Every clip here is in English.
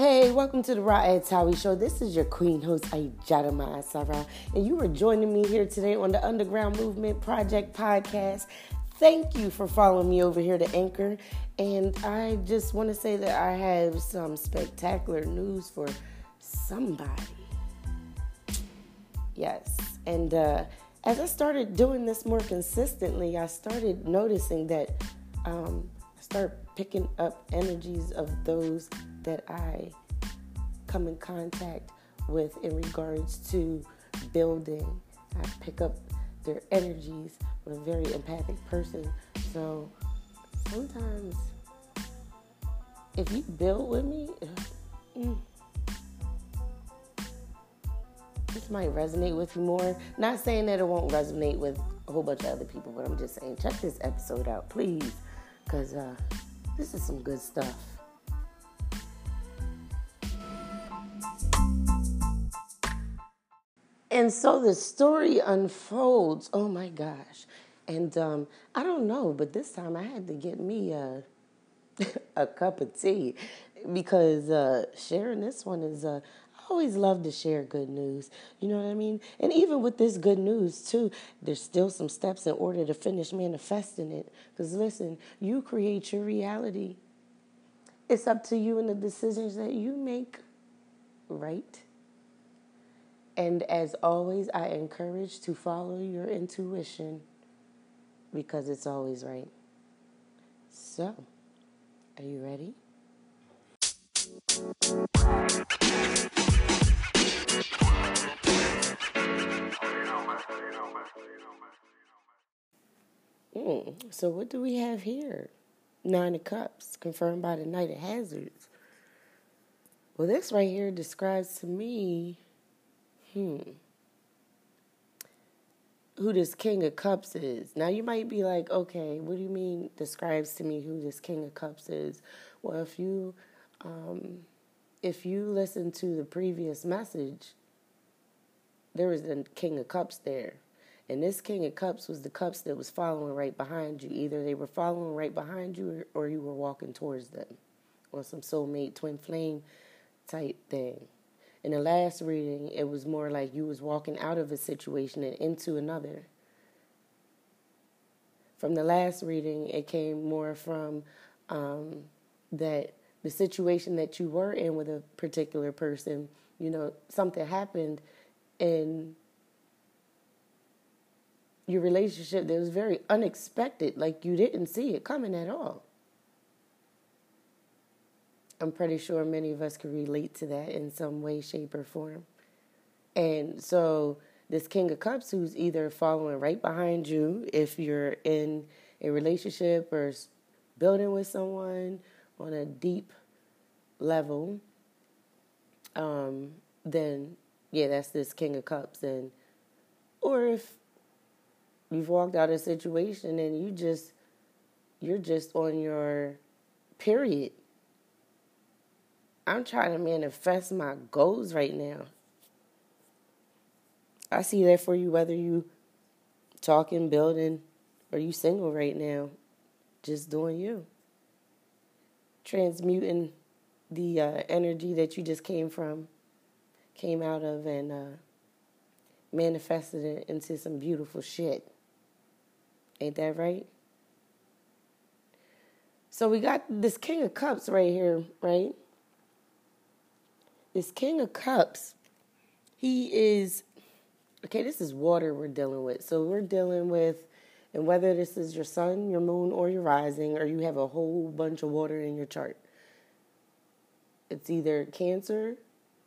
Hey, welcome to the Raw Ed Towie Show. This is your queen host, Aijada Maasara, and you are joining me here today on the Underground Movement Project podcast. Thank you for following me over here to Anchor. And I just want to say that I have some spectacular news for somebody. Yes. And uh, as I started doing this more consistently, I started noticing that um, I start picking up energies of those that I come in contact with in regards to building. I pick up their energies. I'm a very empathic person. So sometimes if you build with me, mm, this might resonate with you more. Not saying that it won't resonate with a whole bunch of other people, but I'm just saying check this episode out, please, because uh, this is some good stuff. And so the story unfolds. Oh my gosh. And um, I don't know, but this time I had to get me a, a cup of tea because uh, sharing this one is, uh, always love to share good news. You know what I mean? And even with this good news, too, there's still some steps in order to finish manifesting it. Because listen, you create your reality, it's up to you and the decisions that you make, right? And as always, I encourage to follow your intuition because it's always right. So, are you ready? Mm, so, what do we have here? Nine of Cups, confirmed by the Knight of Hazards. Well, this right here describes to me hmm, who this King of Cups is. Now you might be like, okay, what do you mean describes to me who this King of Cups is? Well, if you um, if you listen to the previous message, there was a King of Cups there. And this King of Cups was the cups that was following right behind you. Either they were following right behind you or, or you were walking towards them on some soulmate twin flame type thing in the last reading, it was more like you was walking out of a situation and into another. From the last reading, it came more from um, that the situation that you were in with a particular person, you know, something happened in your relationship that was very unexpected, like you didn't see it coming at all. I'm pretty sure many of us can relate to that in some way, shape, or form. And so, this King of Cups, who's either following right behind you if you're in a relationship or building with someone on a deep level, um, then yeah, that's this King of Cups. And or if you've walked out of a situation and you just you're just on your period I'm trying to manifest my goals right now. I see that for you whether you talking, building, or you single right now. Just doing you. Transmuting the uh, energy that you just came from, came out of, and uh, manifested it into some beautiful shit. Ain't that right? So we got this King of Cups right here, right? this King of Cups, he is okay. This is water we're dealing with. So we're dealing with, and whether this is your sun, your moon, or your rising, or you have a whole bunch of water in your chart, it's either Cancer,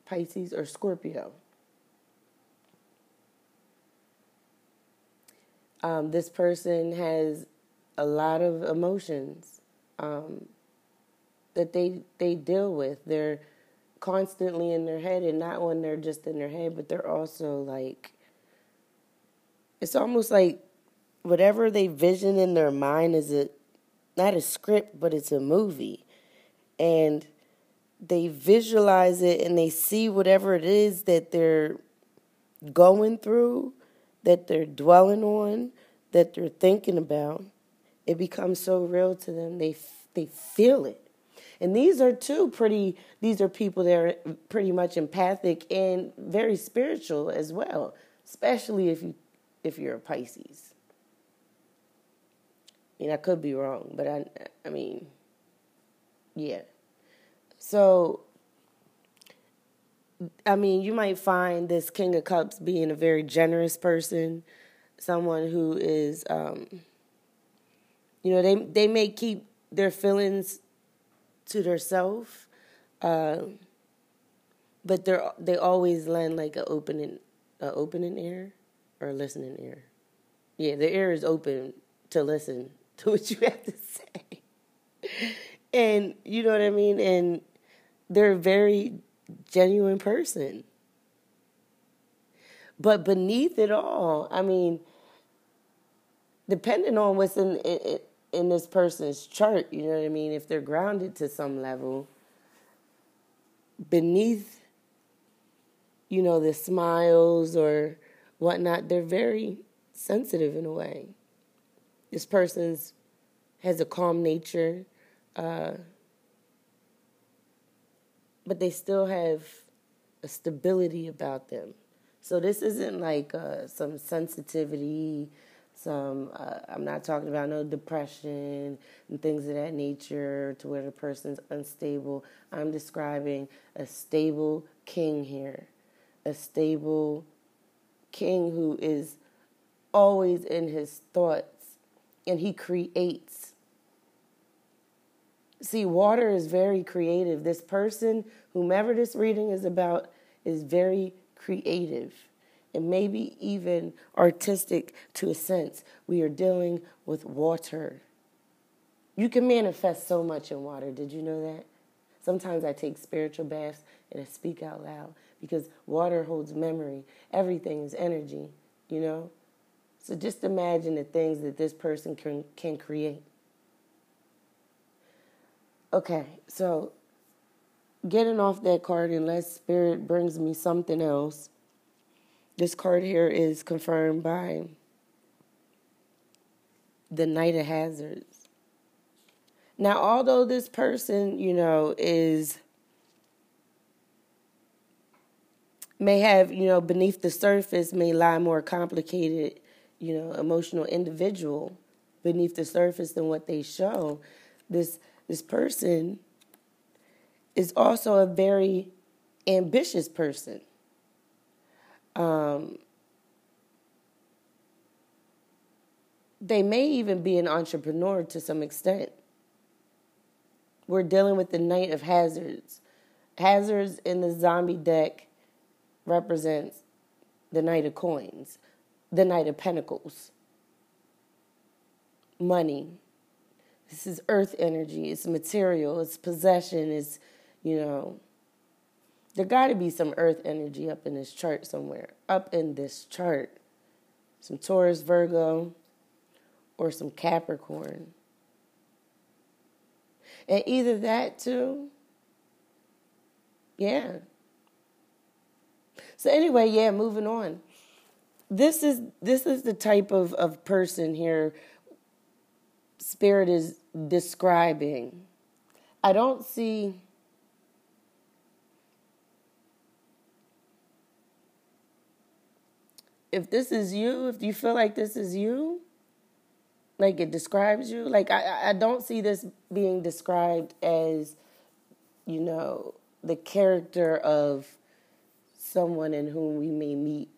Pisces, or Scorpio. Um, this person has a lot of emotions um, that they they deal with. They're constantly in their head and not when they're just in their head, but they're also like it's almost like whatever they vision in their mind is a not a script, but it's a movie. And they visualize it and they see whatever it is that they're going through, that they're dwelling on, that they're thinking about. It becomes so real to them. They they feel it. And these are two pretty these are people that are pretty much empathic and very spiritual as well, especially if you if you're a Pisces. I mean, I could be wrong, but I I mean, yeah. So I mean, you might find this King of Cups being a very generous person, someone who is um you know, they they may keep their feelings to themselves, uh, but they're they always lend like an opening, an opening ear or a listening ear. Yeah, the ear is open to listen to what you have to say, and you know what I mean. And they're very genuine person. But beneath it all, I mean, depending on what's in in this person's chart, you know what I mean? If they're grounded to some level, beneath, you know, the smiles or whatnot, they're very sensitive in a way. This person's has a calm nature, uh, but they still have a stability about them. So this isn't like uh, some sensitivity some uh, i'm not talking about no depression and things of that nature to where the person's unstable i'm describing a stable king here a stable king who is always in his thoughts and he creates see water is very creative this person whomever this reading is about is very creative and maybe even artistic to a sense. We are dealing with water. You can manifest so much in water. Did you know that? Sometimes I take spiritual baths and I speak out loud because water holds memory. Everything is energy, you know? So just imagine the things that this person can, can create. Okay, so getting off that card, unless spirit brings me something else, this card here is confirmed by the Knight of Hazards. Now, although this person, you know, is may have, you know, beneath the surface may lie more complicated, you know, emotional individual beneath the surface than what they show. This this person is also a very ambitious person. Um, they may even be an entrepreneur to some extent. We're dealing with the Knight of Hazards. Hazards in the zombie deck represents the Knight of Coins, the Knight of Pentacles, money. This is earth energy, it's material, it's possession, it's, you know, there got to be some earth energy up in this chart somewhere. Up in this chart. Some Taurus, Virgo, or some Capricorn. And either that too. Yeah. So anyway, yeah, moving on. This is this is the type of, of person here spirit is describing. I don't see if this is you, if you feel like this is you, like it describes you, like I, I don't see this being described as, you know, the character of someone in whom we may meet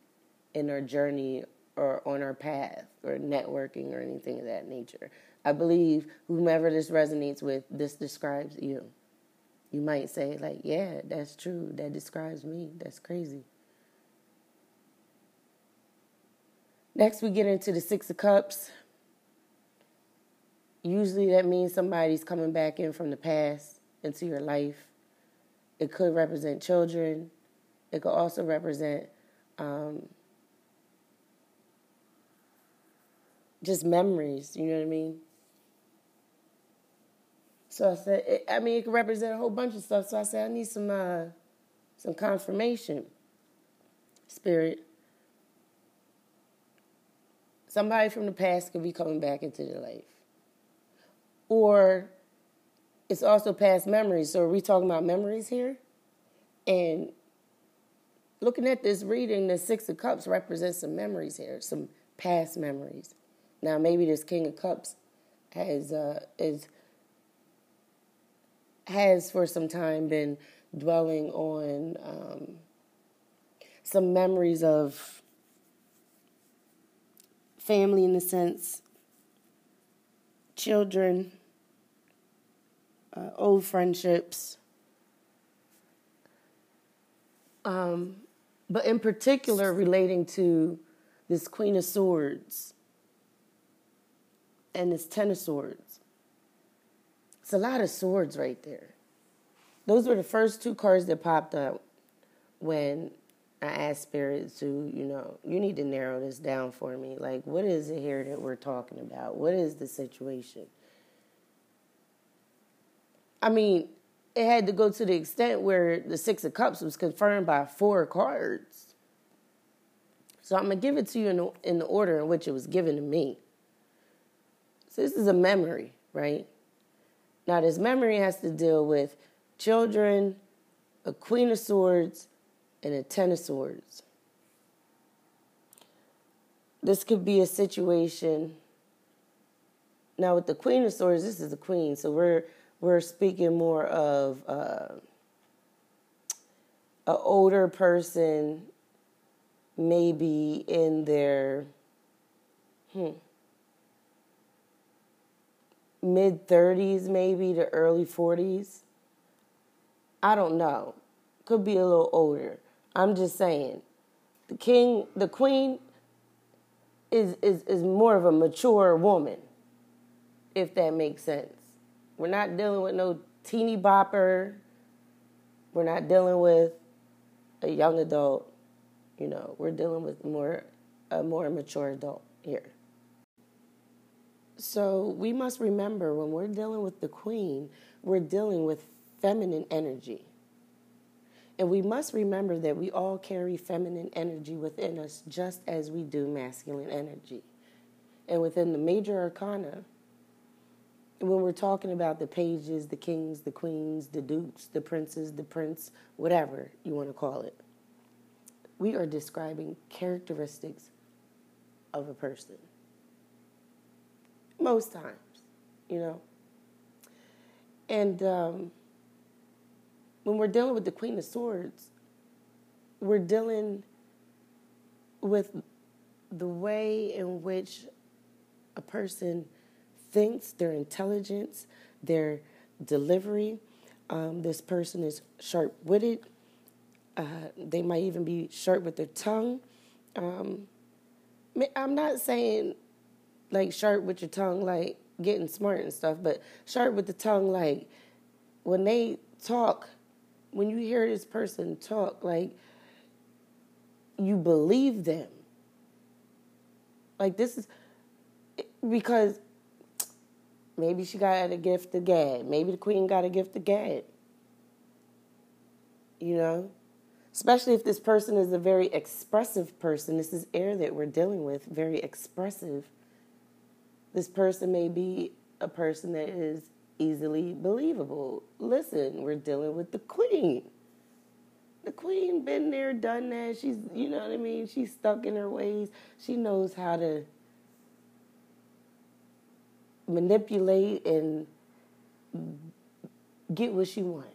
in our journey or on our path or networking or anything of that nature. I believe whomever this resonates with, this describes you. You might say, like, yeah, that's true. That describes me. That's crazy. Next, we get into the Six of Cups. Usually, that means somebody's coming back in from the past into your life. It could represent children. It could also represent um, just memories. You know what I mean? So I said, I mean, it could represent a whole bunch of stuff. So I said, I need some uh, some confirmation, spirit. Somebody from the past could be coming back into their life. Or it's also past memories. So are we talking about memories here? And looking at this reading, the Six of Cups represents some memories here, some past memories. Now maybe this King of Cups has uh, is has for some time been dwelling on um, some memories of family in the sense, children, uh, old friendships. Um, but in particular, relating to this Queen of Swords and this Ten of Swords. It's a lot of swords right there. Those were the first two cards that popped up when I asked Spirit to, you know, you need to narrow this down for me. Like, what is it here that we're talking about? What is the situation? I mean, it had to go to the extent where the Six of Cups was confirmed by four cards. So I'm gonna give it to you in the, in the order in which it was given to me. So this is a memory, right? Now this memory has to deal with children, a Queen of Swords, and a Ten of Swords. This could be a situation. Now with the Queen of Swords, this is the Queen, so we're we're speaking more of uh, an older person, maybe in their hmm, mid 30s, maybe to early 40s. I don't know. Could be a little older. I'm just saying. The king, the queen is, is, is more of a mature woman, if that makes sense. We're not dealing with no teeny bopper. We're not dealing with a young adult. You know, we're dealing with more a more mature adult here. So we must remember when we're dealing with the queen, we're dealing with feminine energy. And we must remember that we all carry feminine energy within us just as we do masculine energy. And within the major arcana, when we're talking about the pages, the kings, the queens, the dukes, the princes, the prince, whatever you want to call it, we are describing characteristics of a person. Most times, you know. And um, when we're dealing with the Queen of Swords, we're dealing with the way in which a person thinks, their intelligence, their delivery. Um, this person is sharp witted. Uh, they might even be sharp with their tongue. Um, I'm not saying like sharp with your tongue, like getting smart and stuff, but sharp with the tongue, like when they talk, when you hear this person talk, like you believe them. Like this is because Maybe she got a gift of gab. Maybe the queen got a gift of gab. You know? Especially if this person is a very expressive person. This is air that we're dealing with, very expressive. This person may be a person that is easily believable. Listen, we're dealing with the queen. The queen been there, done that. She's, you know what I mean? She's stuck in her ways. She knows how to manipulate and get what she wanted.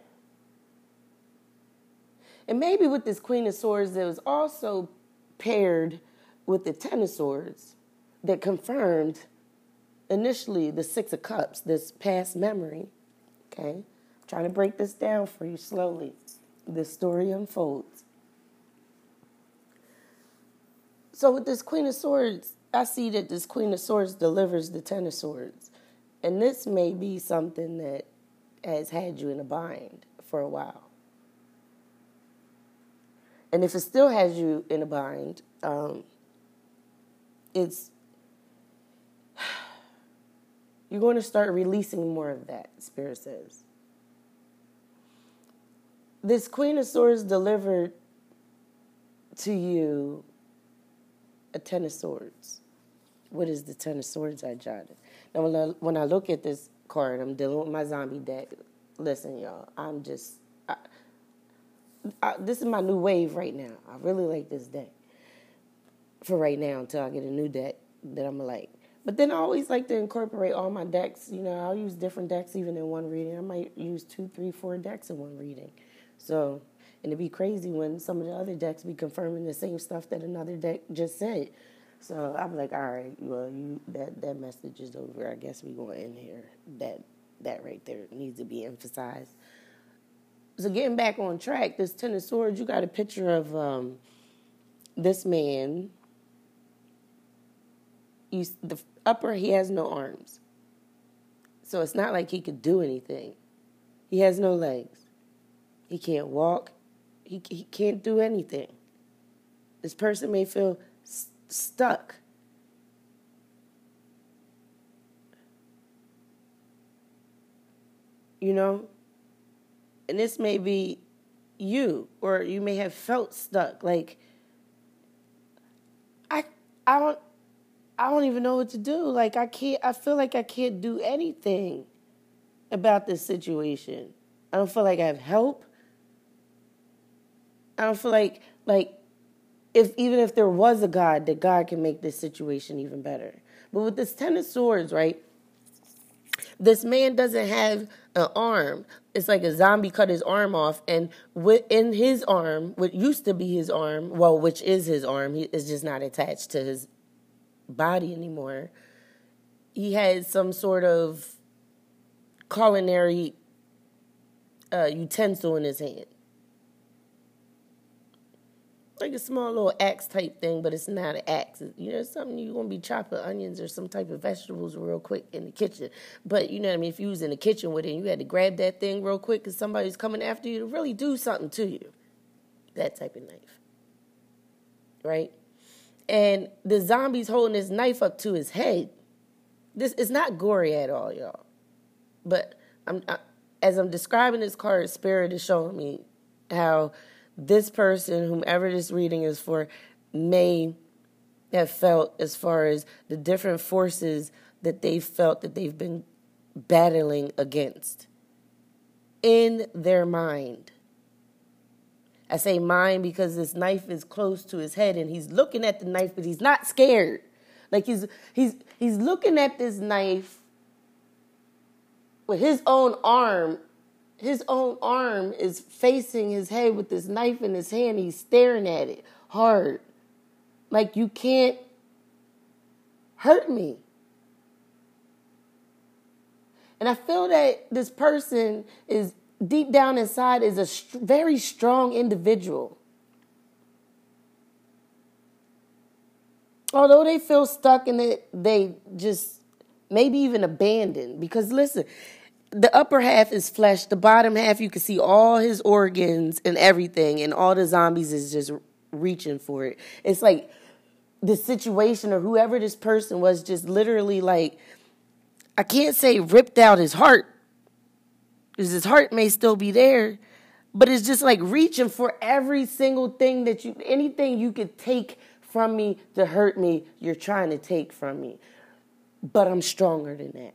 And maybe with this Queen of Swords, there was also paired with the Ten of Swords that confirmed initially the Six of Cups, this past memory. Okay? I'm trying to break this down for you slowly. This story unfolds. So, with this Queen of Swords, I see that this Queen of Swords delivers the Ten of Swords. And this may be something that has had you in a bind for a while. And if it still has you in a bind, um, it's you're going to start releasing more of that, Spirit says. This Queen of Swords delivered to you a Ten of Swords. what is the Ten of Swords I jotted? Now, when I, when I look at this card, I'm dealing with my zombie deck. Listen, y'all, I'm just, I, I, this is my new wave right now. I really like this deck for right now until I get a new deck that I'm like. But then I always like to incorporate all my decks. You know, I'll use different decks even in one reading. I might use two, three, four decks in one reading. So, and it'd be crazy when some of the other decks be confirming the same stuff that another deck just said. So I'm like, all right, well, you that that message is over. I guess we going in here. That that right there needs to be emphasized. So getting back on track, this Ten of Swords, you got a picture of um, this man. You, the upper, he has no arms. So it's not like he could do anything. He has no legs. He can't walk. He, he can't do anything. This person may feel st- stuck. You know? And this may be you, or you may have felt stuck. Like, I, I don't, I don't even know what to do. Like, I can't, I feel like I can't do anything about this situation. I don't feel like I have help. I don't feel like, like, if even if there was a God, that God can make this situation even better. But with this Ten of Swords, right? This man doesn't have an arm. It's like a zombie cut his arm off, and in his arm, what used to be his arm, well, which is his arm, he is just not attached to his body anymore. He had some sort of culinary uh, utensil in his hand like a small little axe type thing, but it's not an axe. You know, something you're gonna be chopping onions or some type of vegetables real quick in the kitchen. But you know what I mean? If you was in the kitchen with it you had to grab that thing real quick because somebody's coming after you to really do something to you. That type of knife. Right? And the zombie's holding his knife up to his head. This is not gory at all, y'all. But I'm I, as I'm describing this card, Spirit is showing me how this person, whomever this reading is for, may have felt as far as the different forces that they felt that they've been battling against in their mind. I say mine because this knife is close to his head and he's looking at the knife, but he's not scared. Like he's he's he's looking at this knife with his own arm his own arm is facing his head with this knife in his hand. He's staring at it hard. Like, you can't hurt me. And I feel that this person is deep down inside is a st- very strong individual. Although they feel stuck in it, they just maybe even abandoned. Because listen, the upper half is flesh, the bottom half you can see all his organs and everything, and all the zombies is just reaching for it. It's like the situation or whoever this person was just literally like I can't say ripped out his heart. Because his heart may still be there, but it's just like reaching for every single thing that you anything you could take from me to hurt me, you're trying to take from me. But I'm stronger than that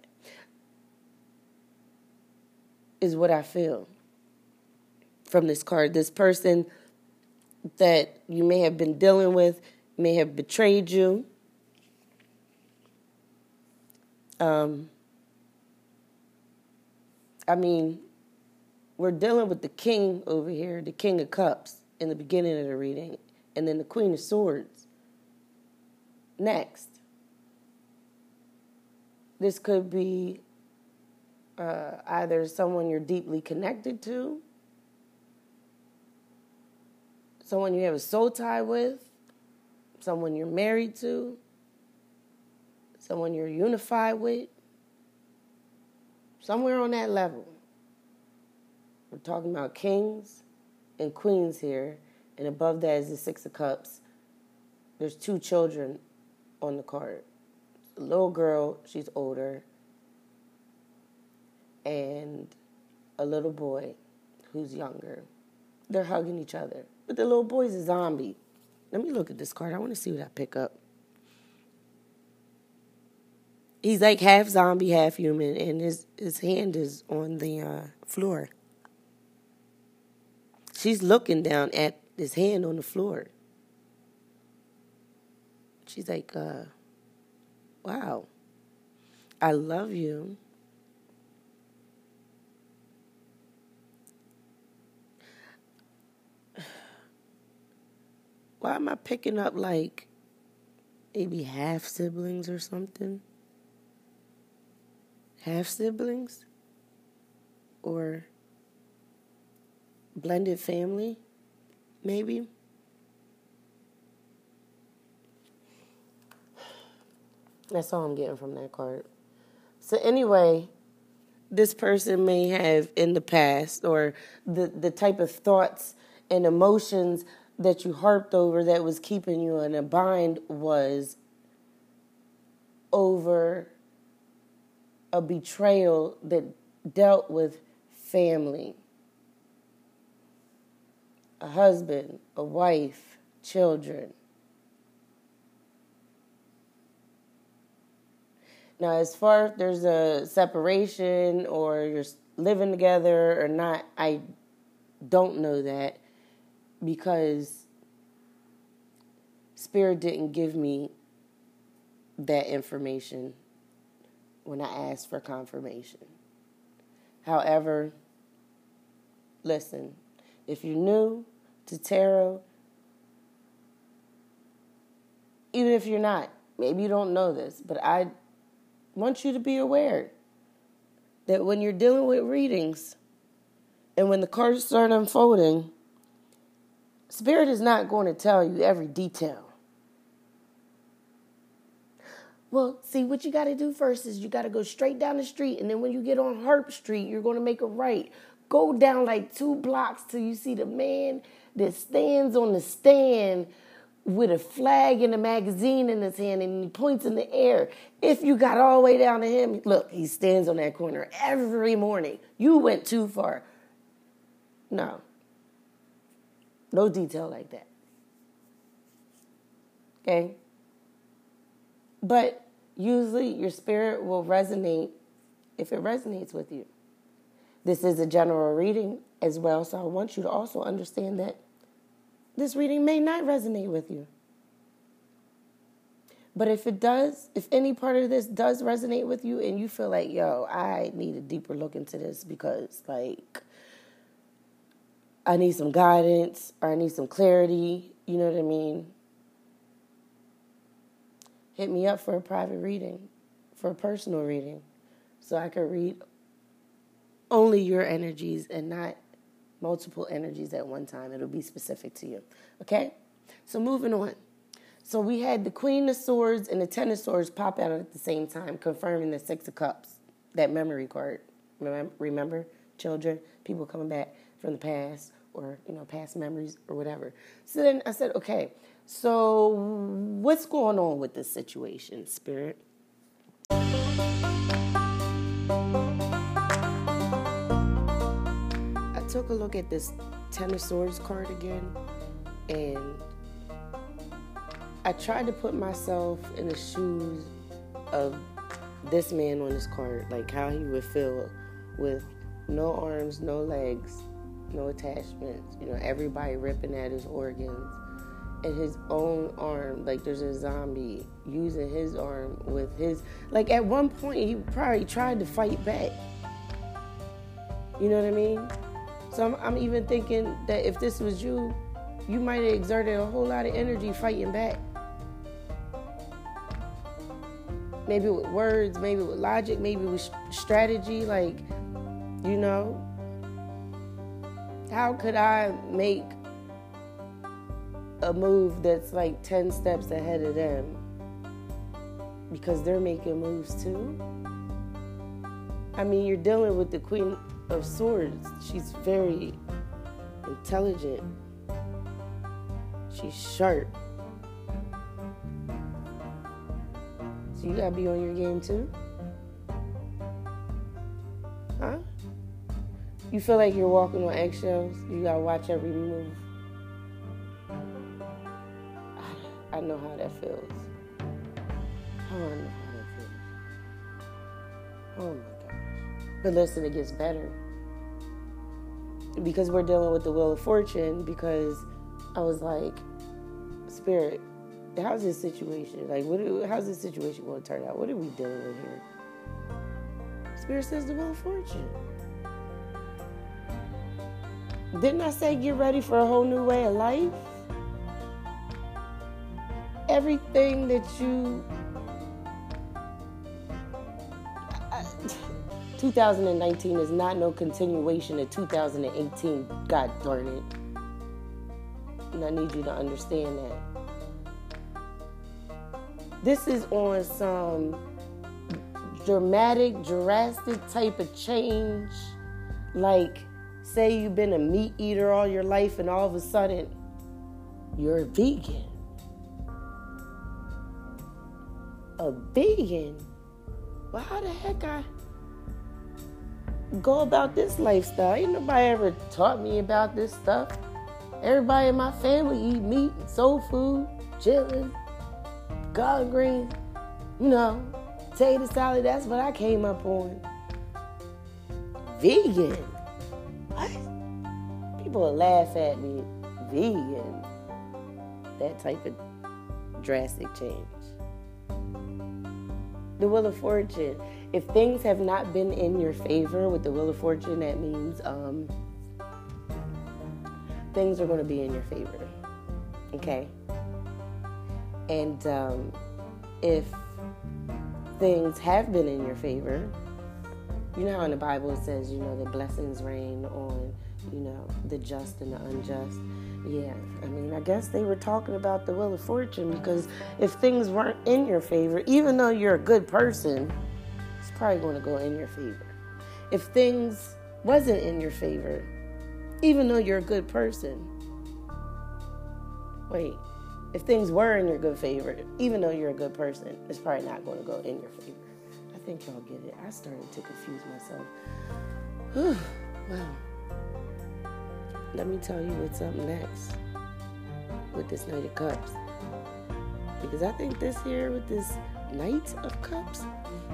is what I feel from this card. This person that you may have been dealing with may have betrayed you. Um, I mean, we're dealing with the king over here, the king of cups in the beginning of the reading, and then the queen of swords next. This could be uh, either someone you're deeply connected to, someone you have a soul tie with, someone you're married to, someone you're unified with, somewhere on that level. We're talking about kings and queens here, and above that is the Six of Cups. There's two children on the card. A little girl, she's older, and a little boy who's younger. They're hugging each other. But the little boy's a zombie. Let me look at this card. I want to see what I pick up. He's like half zombie, half human, and his his hand is on the uh, floor. She's looking down at his hand on the floor. She's like, uh, "Wow, I love you." Why am I picking up like maybe half siblings or something? Half siblings? Or blended family? Maybe? That's all I'm getting from that card. So, anyway, this person may have in the past, or the, the type of thoughts and emotions that you harped over that was keeping you in a bind was over a betrayal that dealt with family a husband, a wife, children. Now, as far as there's a separation or you're living together or not, I don't know that because Spirit didn't give me that information when I asked for confirmation. However, listen, if you're new to tarot, even if you're not, maybe you don't know this, but I want you to be aware that when you're dealing with readings and when the cards start unfolding, Spirit is not going to tell you every detail. Well, see, what you got to do first is you got to go straight down the street, and then when you get on Harp Street, you're going to make a right. Go down like two blocks till you see the man that stands on the stand with a flag and a magazine in his hand and he points in the air. If you got all the way down to him, look, he stands on that corner every morning. You went too far. No. No detail like that. Okay? But usually your spirit will resonate if it resonates with you. This is a general reading as well, so I want you to also understand that this reading may not resonate with you. But if it does, if any part of this does resonate with you and you feel like, yo, I need a deeper look into this because, like, I need some guidance or I need some clarity, you know what I mean? Hit me up for a private reading, for a personal reading, so I could read only your energies and not multiple energies at one time. It'll be specific to you. Okay? So moving on. So we had the Queen of Swords and the Ten of Swords pop out at the same time, confirming the Six of Cups, that memory card. Remember, children, people coming back from the past or you know past memories or whatever. So then I said, okay, so what's going on with this situation, spirit? I took a look at this Ten of Swords card again, and I tried to put myself in the shoes of this man on this card, like how he would feel with no arms, no legs, no attachments. You know, everybody ripping at his organs. And his own arm, like there's a zombie using his arm with his. Like at one point, he probably tried to fight back. You know what I mean? So I'm, I'm even thinking that if this was you, you might have exerted a whole lot of energy fighting back. Maybe with words, maybe with logic, maybe with strategy. Like, you know, how could I make a move that's like 10 steps ahead of them? Because they're making moves too. I mean, you're dealing with the Queen of Swords. She's very intelligent, she's sharp. So you gotta be on your game too. Huh? You feel like you're walking on eggshells. You gotta watch every move. I know how that feels. Oh, I know how that feels. Oh my gosh. But listen, it gets better. Because we're dealing with the wheel of fortune, because I was like, Spirit, how's this situation? Like, what? How's this situation going to turn out? What are we dealing with here? Spirit says the wheel of fortune. Didn't I say get ready for a whole new way of life? Everything that you 2019 is not no continuation of 2018. God darn it. And I need you to understand that. This is on some dramatic, drastic type of change. Like, say you've been a meat eater all your life and all of a sudden you're a vegan. A vegan? Well, how the heck I go about this lifestyle. Ain't nobody ever taught me about this stuff. Everybody in my family eat meat, soul food, chitlin, collard greens, you know, potato salad. That's what I came up on. Vegan. What? People laugh at me. Vegan. That type of drastic change. The Wheel of Fortune if things have not been in your favor with the Wheel of Fortune, that means um, things are going to be in your favor. Okay? And um, if things have been in your favor, you know how in the Bible it says, you know, the blessings rain on, you know, the just and the unjust. Yeah, I mean, I guess they were talking about the Wheel of Fortune because if things weren't in your favor, even though you're a good person, it's probably going to go in your favor. If things wasn't in your favor, even though you're a good person, wait, if things were in your good favor, even though you're a good person, it's probably not going to go in your favor. I think y'all get it. I started to confuse myself. Whew, wow. Let me tell you what's up next with this Knight of Cups. Because I think this here with this Knight of Cups,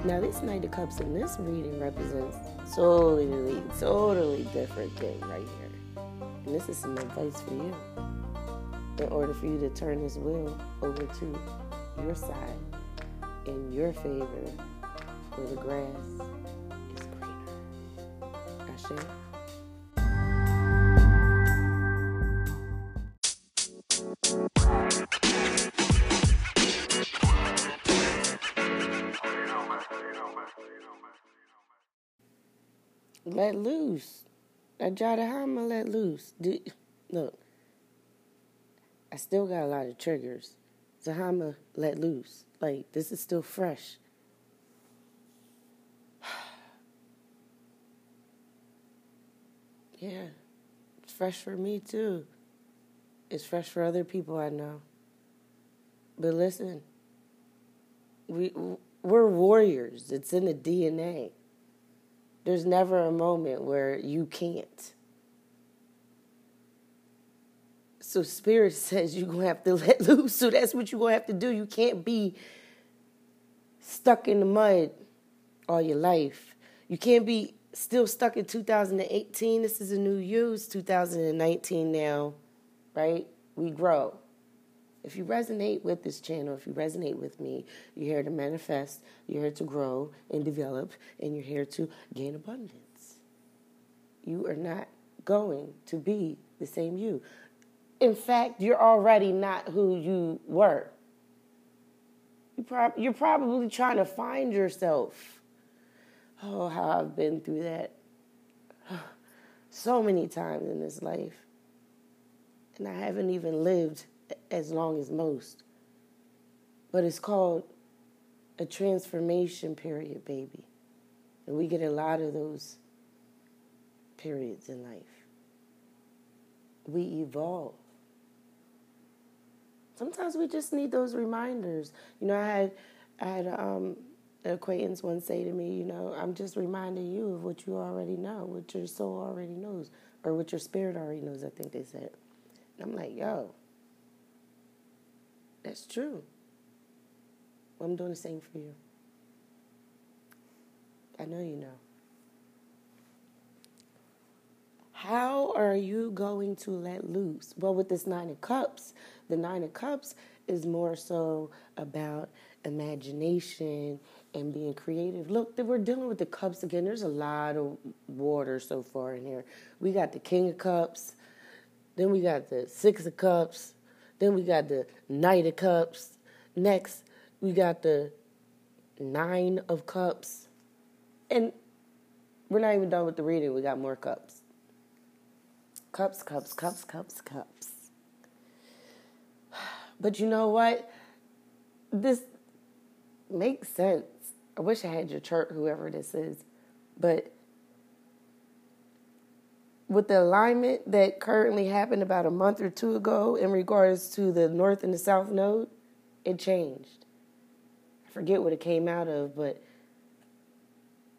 now, this Knight of Cups in this reading represents totally, totally different thing right here. And this is some advice for you. In order for you to turn this wheel over to your side in your favor, where the grass is greener. Ashe? Let loose. That Jadahama let loose. look, I still got a lot of triggers. Zahama let loose. Like, this is still fresh. yeah, it's fresh for me too. It's fresh for other people I know. But listen, we we're warriors. It's in the DNA. There's never a moment where you can't. So spirit says you're gonna have to let loose. So that's what you're gonna have to do. You can't be stuck in the mud all your life. You can't be still stuck in 2018. This is a new you. It's 2019 now, right? We grow. If you resonate with this channel, if you resonate with me, you're here to manifest, you're here to grow and develop, and you're here to gain abundance. You are not going to be the same you. In fact, you're already not who you were. You prob- you're probably trying to find yourself. Oh, how I've been through that so many times in this life. And I haven't even lived as long as most. But it's called a transformation period, baby. And we get a lot of those periods in life. We evolve. Sometimes we just need those reminders. You know, I had I had um, an acquaintance once say to me, you know, I'm just reminding you of what you already know, what your soul already knows, or what your spirit already knows, I think they said. And I'm like, yo, that's true. I'm doing the same for you. I know you know. How are you going to let loose? Well, with this Nine of Cups, the Nine of Cups is more so about imagination and being creative. Look, we're dealing with the cups again. There's a lot of water so far in here. We got the King of Cups, then we got the Six of Cups, then we got the Knight of Cups. Next, we got the Nine of Cups. And we're not even done with the reading. We got more cups. Cups, cups, cups, cups, cups. But you know what? This makes sense. I wish I had your chart, whoever this is. But with the alignment that currently happened about a month or two ago in regards to the north and the south node, it changed. I forget what it came out of, but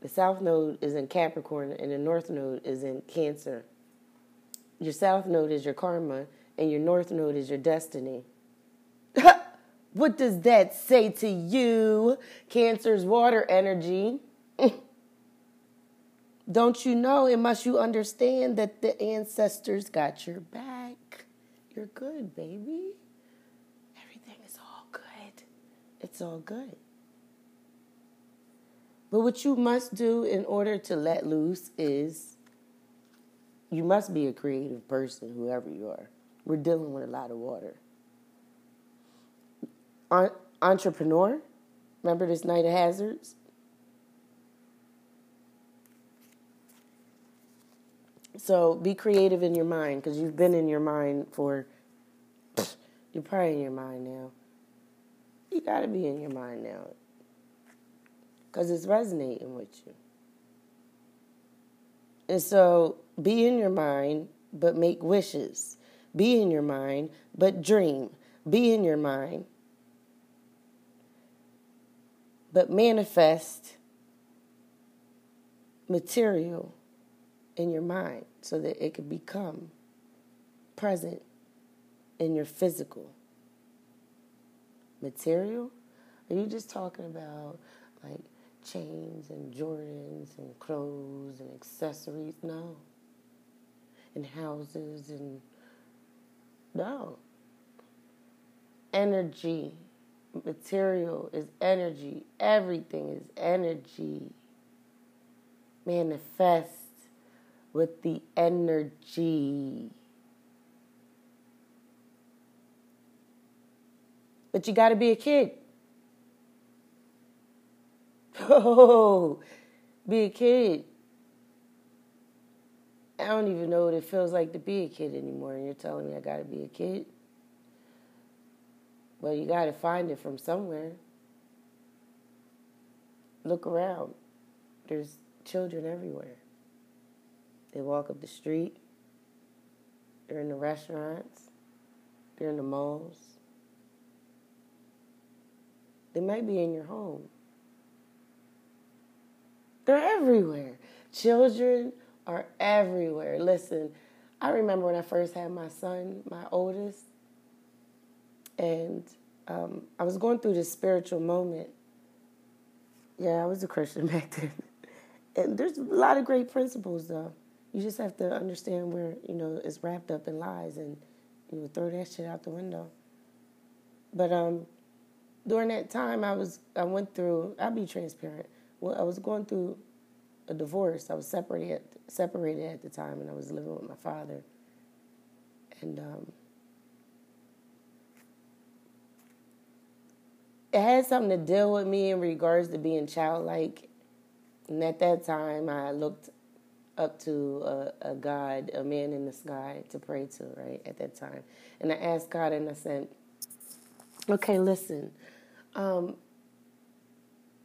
the south node is in Capricorn and the north node is in Cancer your south node is your karma and your north node is your destiny. what does that say to you? Cancer's water energy. Don't you know and must you understand that the ancestors got your back? You're good, baby. Everything is all good. It's all good. But what you must do in order to let loose is you must be a creative person, whoever you are. We're dealing with a lot of water. entrepreneur, remember this Knight of Hazards? So be creative in your mind because you've been in your mind for, you're probably in your mind now. You got to be in your mind now because it's resonating with you. And so be in your mind, but make wishes. Be in your mind, but dream. Be in your mind, but manifest material in your mind so that it could become present in your physical material. Are you just talking about like chains and Jordans and clothes and accessories? No and houses and no. Energy, material is energy. Everything is energy. Manifest with the energy. But you got to be a kid. Oh, be a kid. I don't even know what it feels like to be a kid anymore. And you're telling me I got to be a kid? Well, you got to find it from somewhere. Look around. There's children everywhere. They walk up the street. They're in the restaurants. They're in the malls. They might be in your home. They're everywhere. Children are everywhere. Listen, I remember when I first had my son, my oldest, and um, I was going through this spiritual moment. Yeah, I was a Christian back then. and there's a lot of great principles, though. You just have to understand where, you know, it's wrapped up in lies and, you know, throw that shit out the window. But um, during that time, I was, I went through, I'll be transparent. Well, I was going through a divorce. I was separated separated at the time, and I was living with my father. And um, it had something to deal with me in regards to being childlike. And at that time, I looked up to a, a, God, a man in the sky to pray to, right, at that time. And I asked God and I said, okay, listen, um,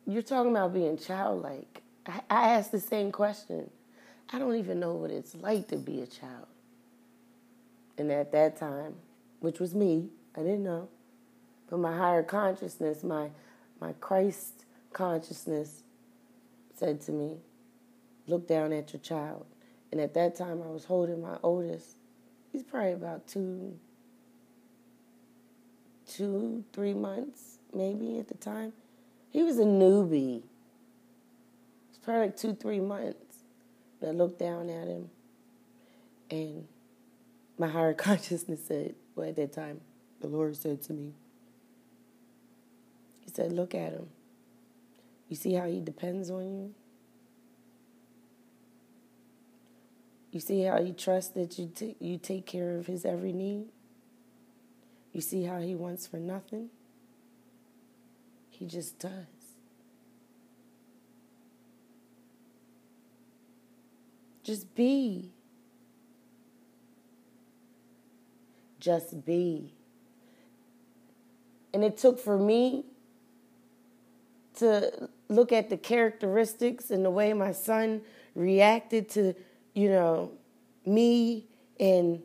you're talking about being childlike. I, I asked the same question. I don't even know what it's like to be a child. And at that time, which was me, I didn't know. But my higher consciousness, my my Christ consciousness said to me, look down at your child. And at that time I was holding my oldest. He's probably about two two, three months, maybe at the time. He was a newbie It's probably like two, three months. And I looked down at him, and my higher consciousness said, well, at that time, the Lord said to me, He said, Look at him. You see how he depends on you? You see how he trusts that you, t- you take care of his every need? You see how he wants for nothing? He just does. Just be. Just be. And it took for me to look at the characteristics and the way my son reacted to, you know, me and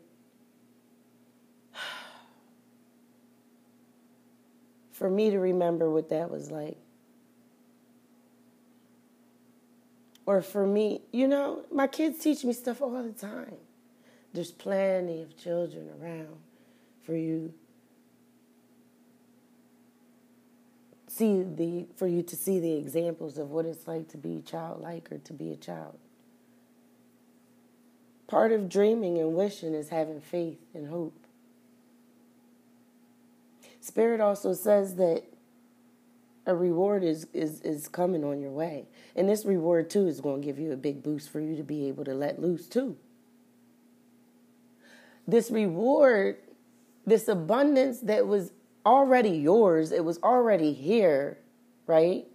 for me to remember what that was like. Or for me, you know, my kids teach me stuff all the time. There's plenty of children around for you see the for you to see the examples of what it's like to be childlike or to be a child. Part of dreaming and wishing is having faith and hope. Spirit also says that a reward is, is, is coming on your way. And this reward, too, is going to give you a big boost for you to be able to let loose, too. This reward, this abundance that was already yours, it was already here, right?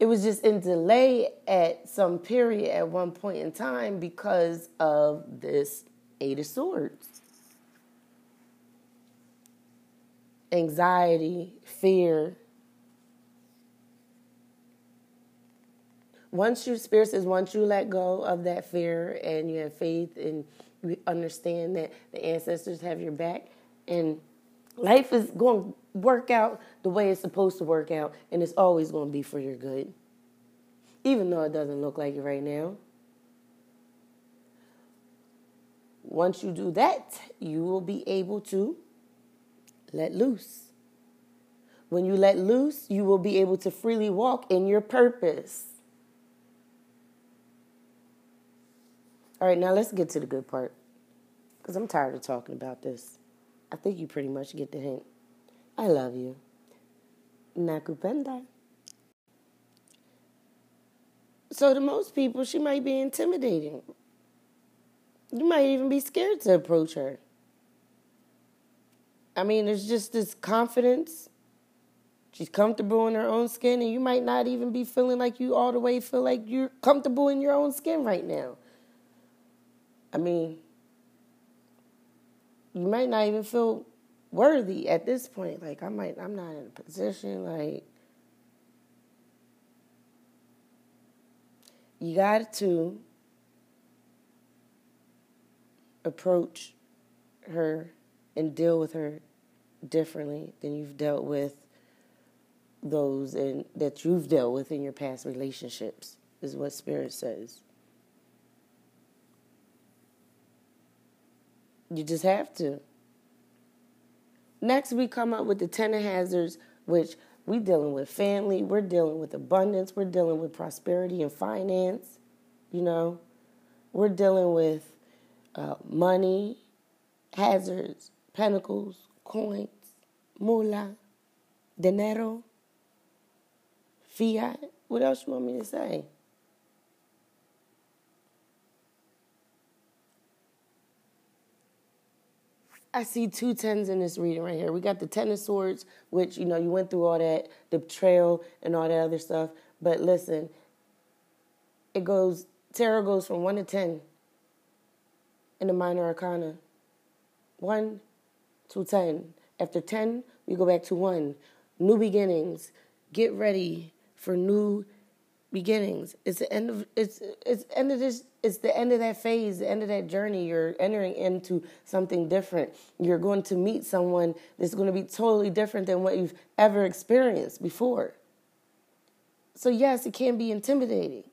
It was just in delay at some period at one point in time because of this Eight of Swords. Anxiety, fear. Once you, Spirit says, once you let go of that fear and you have faith and you understand that the ancestors have your back, and life is going to work out the way it's supposed to work out, and it's always going to be for your good, even though it doesn't look like it right now. Once you do that, you will be able to let loose. When you let loose, you will be able to freely walk in your purpose. All right, now let's get to the good part because I'm tired of talking about this. I think you pretty much get the hint. I love you. Nakupenda. So to most people, she might be intimidating. You might even be scared to approach her. I mean, there's just this confidence. She's comfortable in her own skin, and you might not even be feeling like you all the way feel like you're comfortable in your own skin right now. I mean, you might not even feel worthy at this point. Like I might I'm not in a position like you got to approach her and deal with her differently than you've dealt with those and that you've dealt with in your past relationships is what spirit says You just have to. Next, we come up with the ten of hazards, which we're dealing with family, we're dealing with abundance, we're dealing with prosperity and finance, you know, we're dealing with uh, money, hazards, pentacles, coins, moolah, dinero, fiat. What else you want me to say? I see two tens in this reading right here. We got the ten of swords, which you know you went through all that, the betrayal and all that other stuff. But listen, it goes tarot goes from one to ten in the minor arcana. One to ten. After ten, we go back to one. New beginnings. Get ready for new beginnings. It's the end of it's it's end of this it's the end of that phase, the end of that journey. You're entering into something different. You're going to meet someone that's going to be totally different than what you've ever experienced before. So yes, it can be intimidating.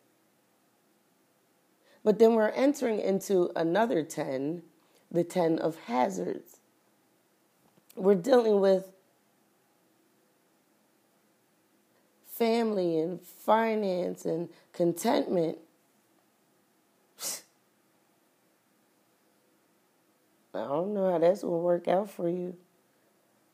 But then we're entering into another 10, the 10 of hazards. We're dealing with family and finance and contentment. I don't know how that's going to work out for you.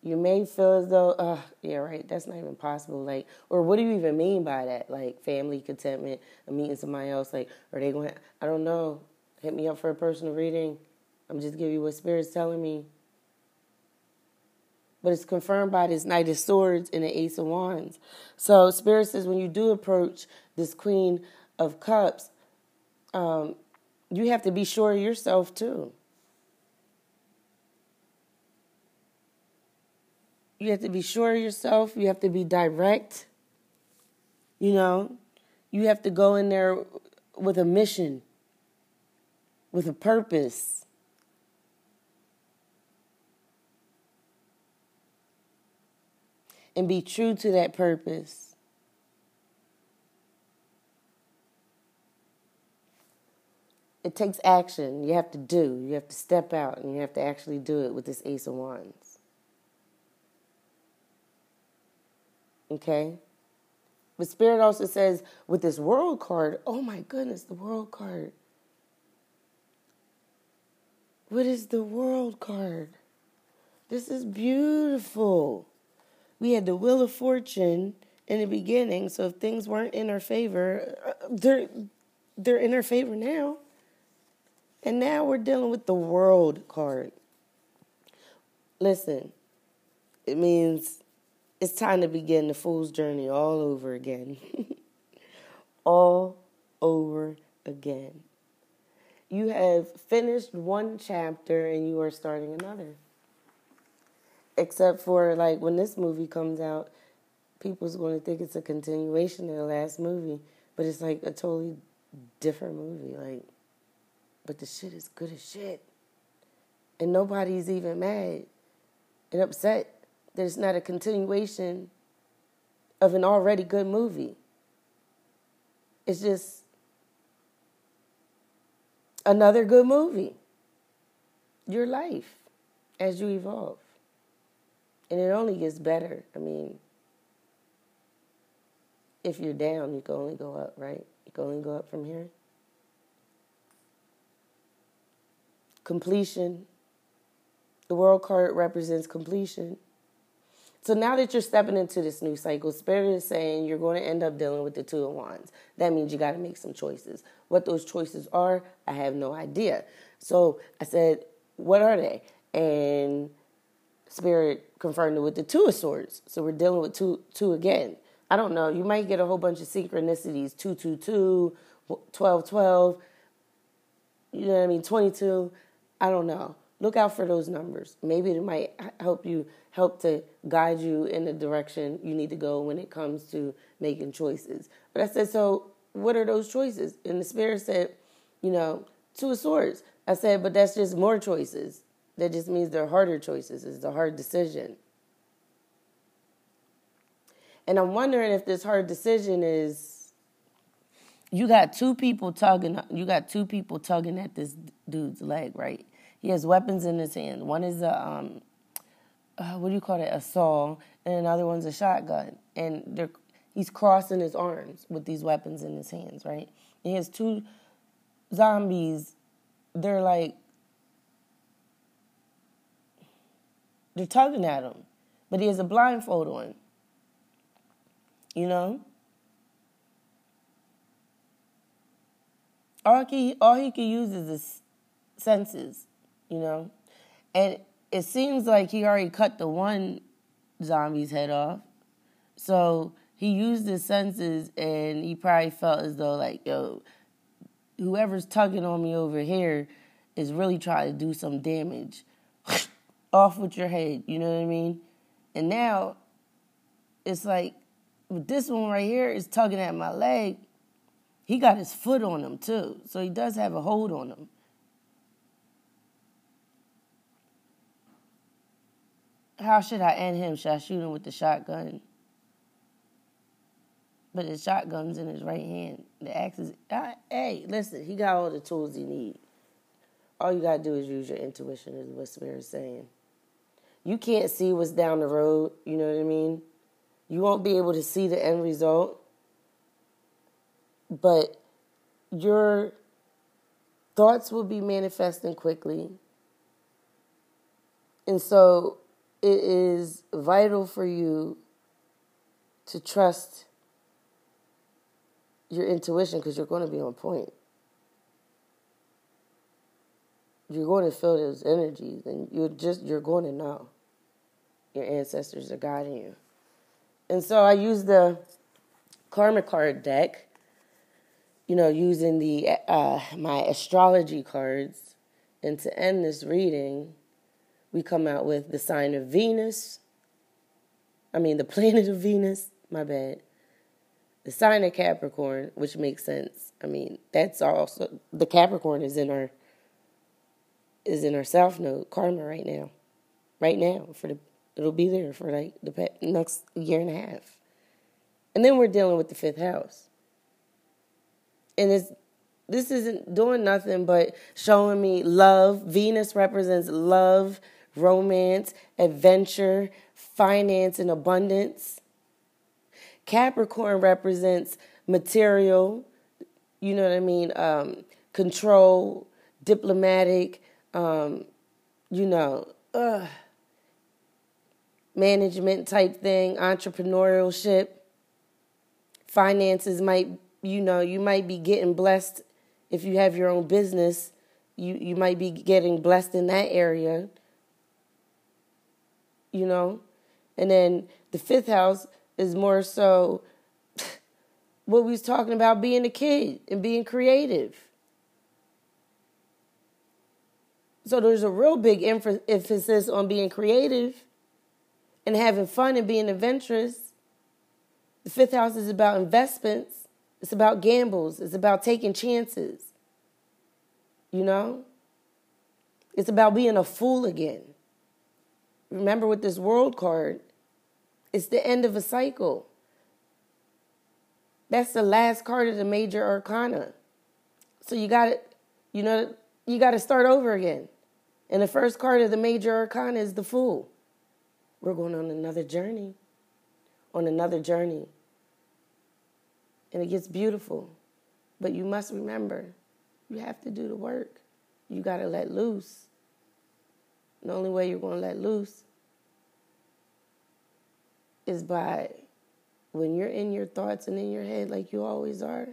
You may feel as though, uh, yeah, right, that's not even possible. Like, or what do you even mean by that? Like, family contentment, meeting somebody else. Like, are they going? I don't know. Hit me up for a personal reading. I'm just giving you what spirit's telling me. But it's confirmed by this Knight of Swords and the Ace of Wands. So Spirit says when you do approach this Queen of Cups, um, you have to be sure of yourself too. You have to be sure of yourself. You have to be direct. You know, you have to go in there with a mission, with a purpose. And be true to that purpose. It takes action. You have to do. You have to step out and you have to actually do it with this Ace of Wands. Okay? But Spirit also says with this world card, oh my goodness, the world card. What is the world card? This is beautiful. We had the Wheel of Fortune in the beginning, so if things weren't in our favor, uh, they're they're in our favor now. And now we're dealing with the world card. Listen, it means it's time to begin the fool's journey all over again. all over again. You have finished one chapter and you are starting another. Except for like when this movie comes out, people's going to think it's a continuation of the last movie, but it's like a totally different movie. Like, but the shit is good as shit, and nobody's even mad and upset that it's not a continuation of an already good movie. It's just another good movie. Your life as you evolve. And it only gets better. I mean, if you're down, you can only go up, right? You can only go up from here. Completion. The world card represents completion. So now that you're stepping into this new cycle, Spirit is saying you're going to end up dealing with the Two of Wands. That means you got to make some choices. What those choices are, I have no idea. So I said, What are they? And Spirit confirmed it with the Two of Swords. So we're dealing with two, two again. I don't know. You might get a whole bunch of synchronicities 222, 1212, you know what I mean? 22. I don't know look out for those numbers. Maybe it might help you help to guide you in the direction you need to go when it comes to making choices. But I said, so what are those choices? And the spirit said, you know, two of swords. I said, but that's just more choices. That just means they're harder choices. It's a hard decision. And I'm wondering if this hard decision is you got two people tugging you got two people tugging at this dude's leg, right? He has weapons in his hand. One is a um, uh, what do you call it? A saw, and another one's a shotgun. And they're he's crossing his arms with these weapons in his hands, right? he has two zombies. They're like they're tugging at him, but he has a blindfold on. You know. All he all he can use is his senses you know? And it seems like he already cut the one zombie's head off. So he used his senses and he probably felt as though, like, yo, whoever's tugging on me over here is really trying to do some damage. Off with your head, you know what I mean? And now it's like, with this one right here is tugging at my leg. He got his foot on him too. So he does have a hold on him. How should I end him? Should I shoot him with the shotgun? But the shotgun's in his right hand. The axe is. Uh, hey, listen, he got all the tools he need. All you gotta do is use your intuition, is what Spirit's saying. You can't see what's down the road. You know what I mean? You won't be able to see the end result, but your thoughts will be manifesting quickly. And so it is vital for you to trust your intuition because you're going to be on point. You're going to feel those energies and you're just you're going to know your ancestors are guiding you. And so I use the karma card deck, you know, using the uh, my astrology cards. And to end this reading, we come out with the sign of Venus. I mean, the planet of Venus, my bad. The sign of Capricorn, which makes sense. I mean, that's also the Capricorn is in our is in our south node karma right now. Right now for the it'll be there for like the next year and a half. And then we're dealing with the fifth house. And it's this isn't doing nothing but showing me love. Venus represents love, romance, adventure, finance, and abundance. Capricorn represents material, you know what I mean, um, control, diplomatic, um, you know, uh, management type thing, entrepreneurship. Finances might, you know, you might be getting blessed if you have your own business. You you might be getting blessed in that area. You know, and then the fifth house is more so what we was talking about being a kid and being creative. So there's a real big emphasis on being creative and having fun and being adventurous. The fifth house is about investments. It's about gambles. It's about taking chances. You know? It's about being a fool again. Remember with this world card, it's the end of a cycle. That's the last card of the major arcana. So you got to, you know, you got to start over again. And the first card of the major arcana is the Fool. We're going on another journey, on another journey. And it gets beautiful. But you must remember, you have to do the work. You got to let loose. The only way you're going to let loose is by when you're in your thoughts and in your head like you always are,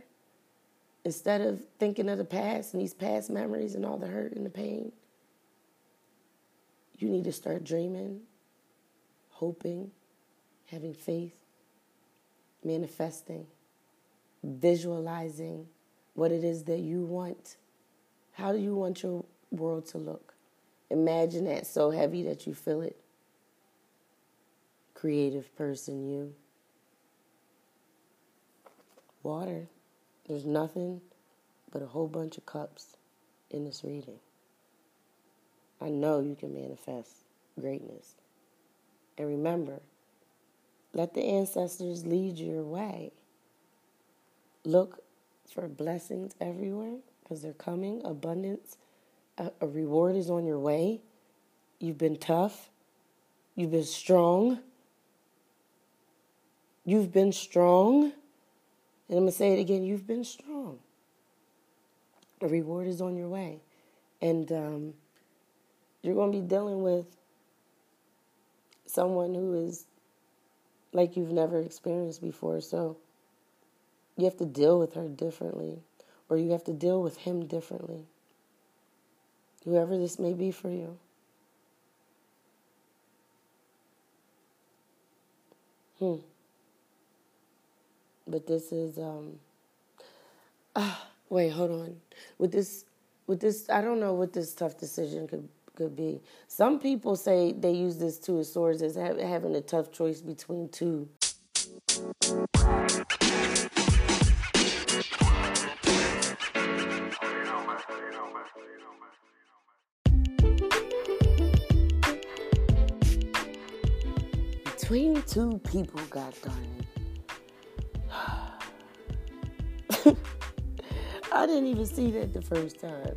instead of thinking of the past and these past memories and all the hurt and the pain, you need to start dreaming, hoping, having faith, manifesting, visualizing what it is that you want. How do you want your world to look? Imagine that so heavy that you feel it creative person, you. Water. There's nothing but a whole bunch of cups in this reading. I know you can manifest greatness. And remember, let the ancestors lead your way. Look for blessings everywhere because they're coming. Abundance, a, a reward is on your way. You've been tough, you've been strong. You've been strong. And I'm going to say it again you've been strong. The reward is on your way. And um, you're going to be dealing with someone who is like you've never experienced before. So you have to deal with her differently, or you have to deal with him differently. Whoever this may be for you. Hmm. But this is um ah, wait, hold on. With this with this I don't know what this tough decision could could be. Some people say they use this two of swords as having a tough choice between two. Between two people, God darn it. I didn't even see that the first time.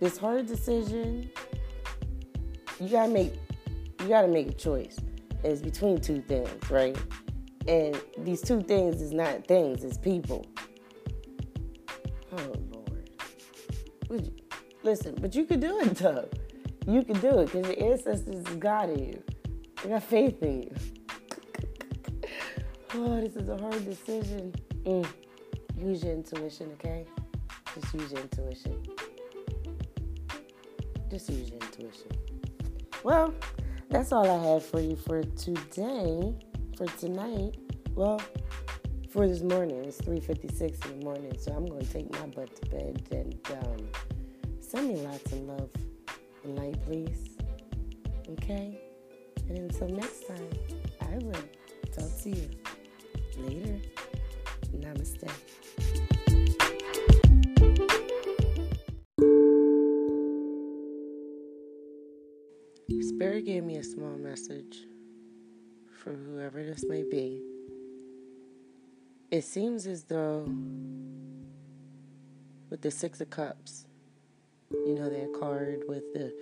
This hard decision, you gotta make you gotta make a choice. It's between two things, right? And these two things is not things, it's people. Oh Lord. You, listen, but you could do it though. You could do it because your ancestors in you. They got faith in you. oh, this is a hard decision. Mm. Use your intuition, okay? Just use your intuition. Just use your intuition. Well, that's all I have for you for today, for tonight. Well, for this morning. It's 3:56 in the morning, so I'm going to take my butt to bed and um, send me lots of love and light, please. Okay. And until next time, I will talk to you later. Namaste. Spirit gave me a small message for whoever this may be. It seems as though with the Six of Cups, you know, that card with the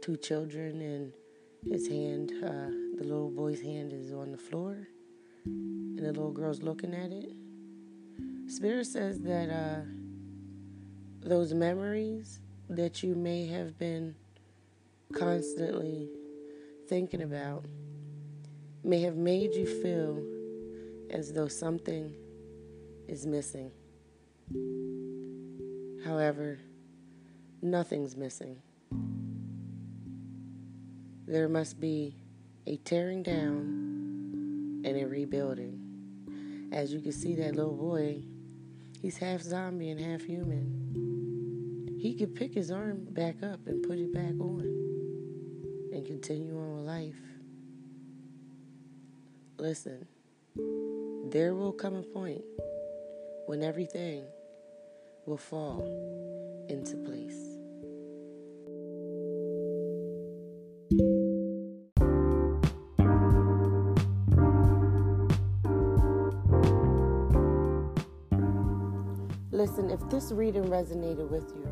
two children and his hand, uh, the little boy's hand is on the floor and the little girl's looking at it. Spirit says that uh, those memories that you may have been constantly thinking about may have made you feel as though something is missing. However, nothing's missing. There must be a tearing down and a rebuilding. As you can see, that little boy, he's half zombie and half human. He could pick his arm back up and put it back on and continue on with life. Listen, there will come a point when everything will fall into place. Listen, if this reading resonated with you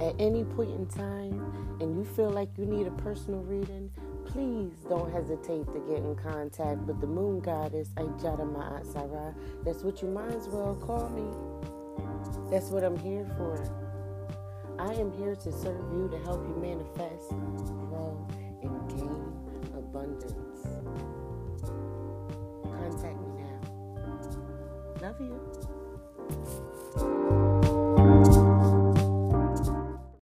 at any point in time and you feel like you need a personal reading, please don't hesitate to get in contact with the moon goddess Ajatama Sarah. That's what you might as well call me. That's what I'm here for. I am here to serve you to help you manifest, grow, and gain abundance. Contact me now. Love you.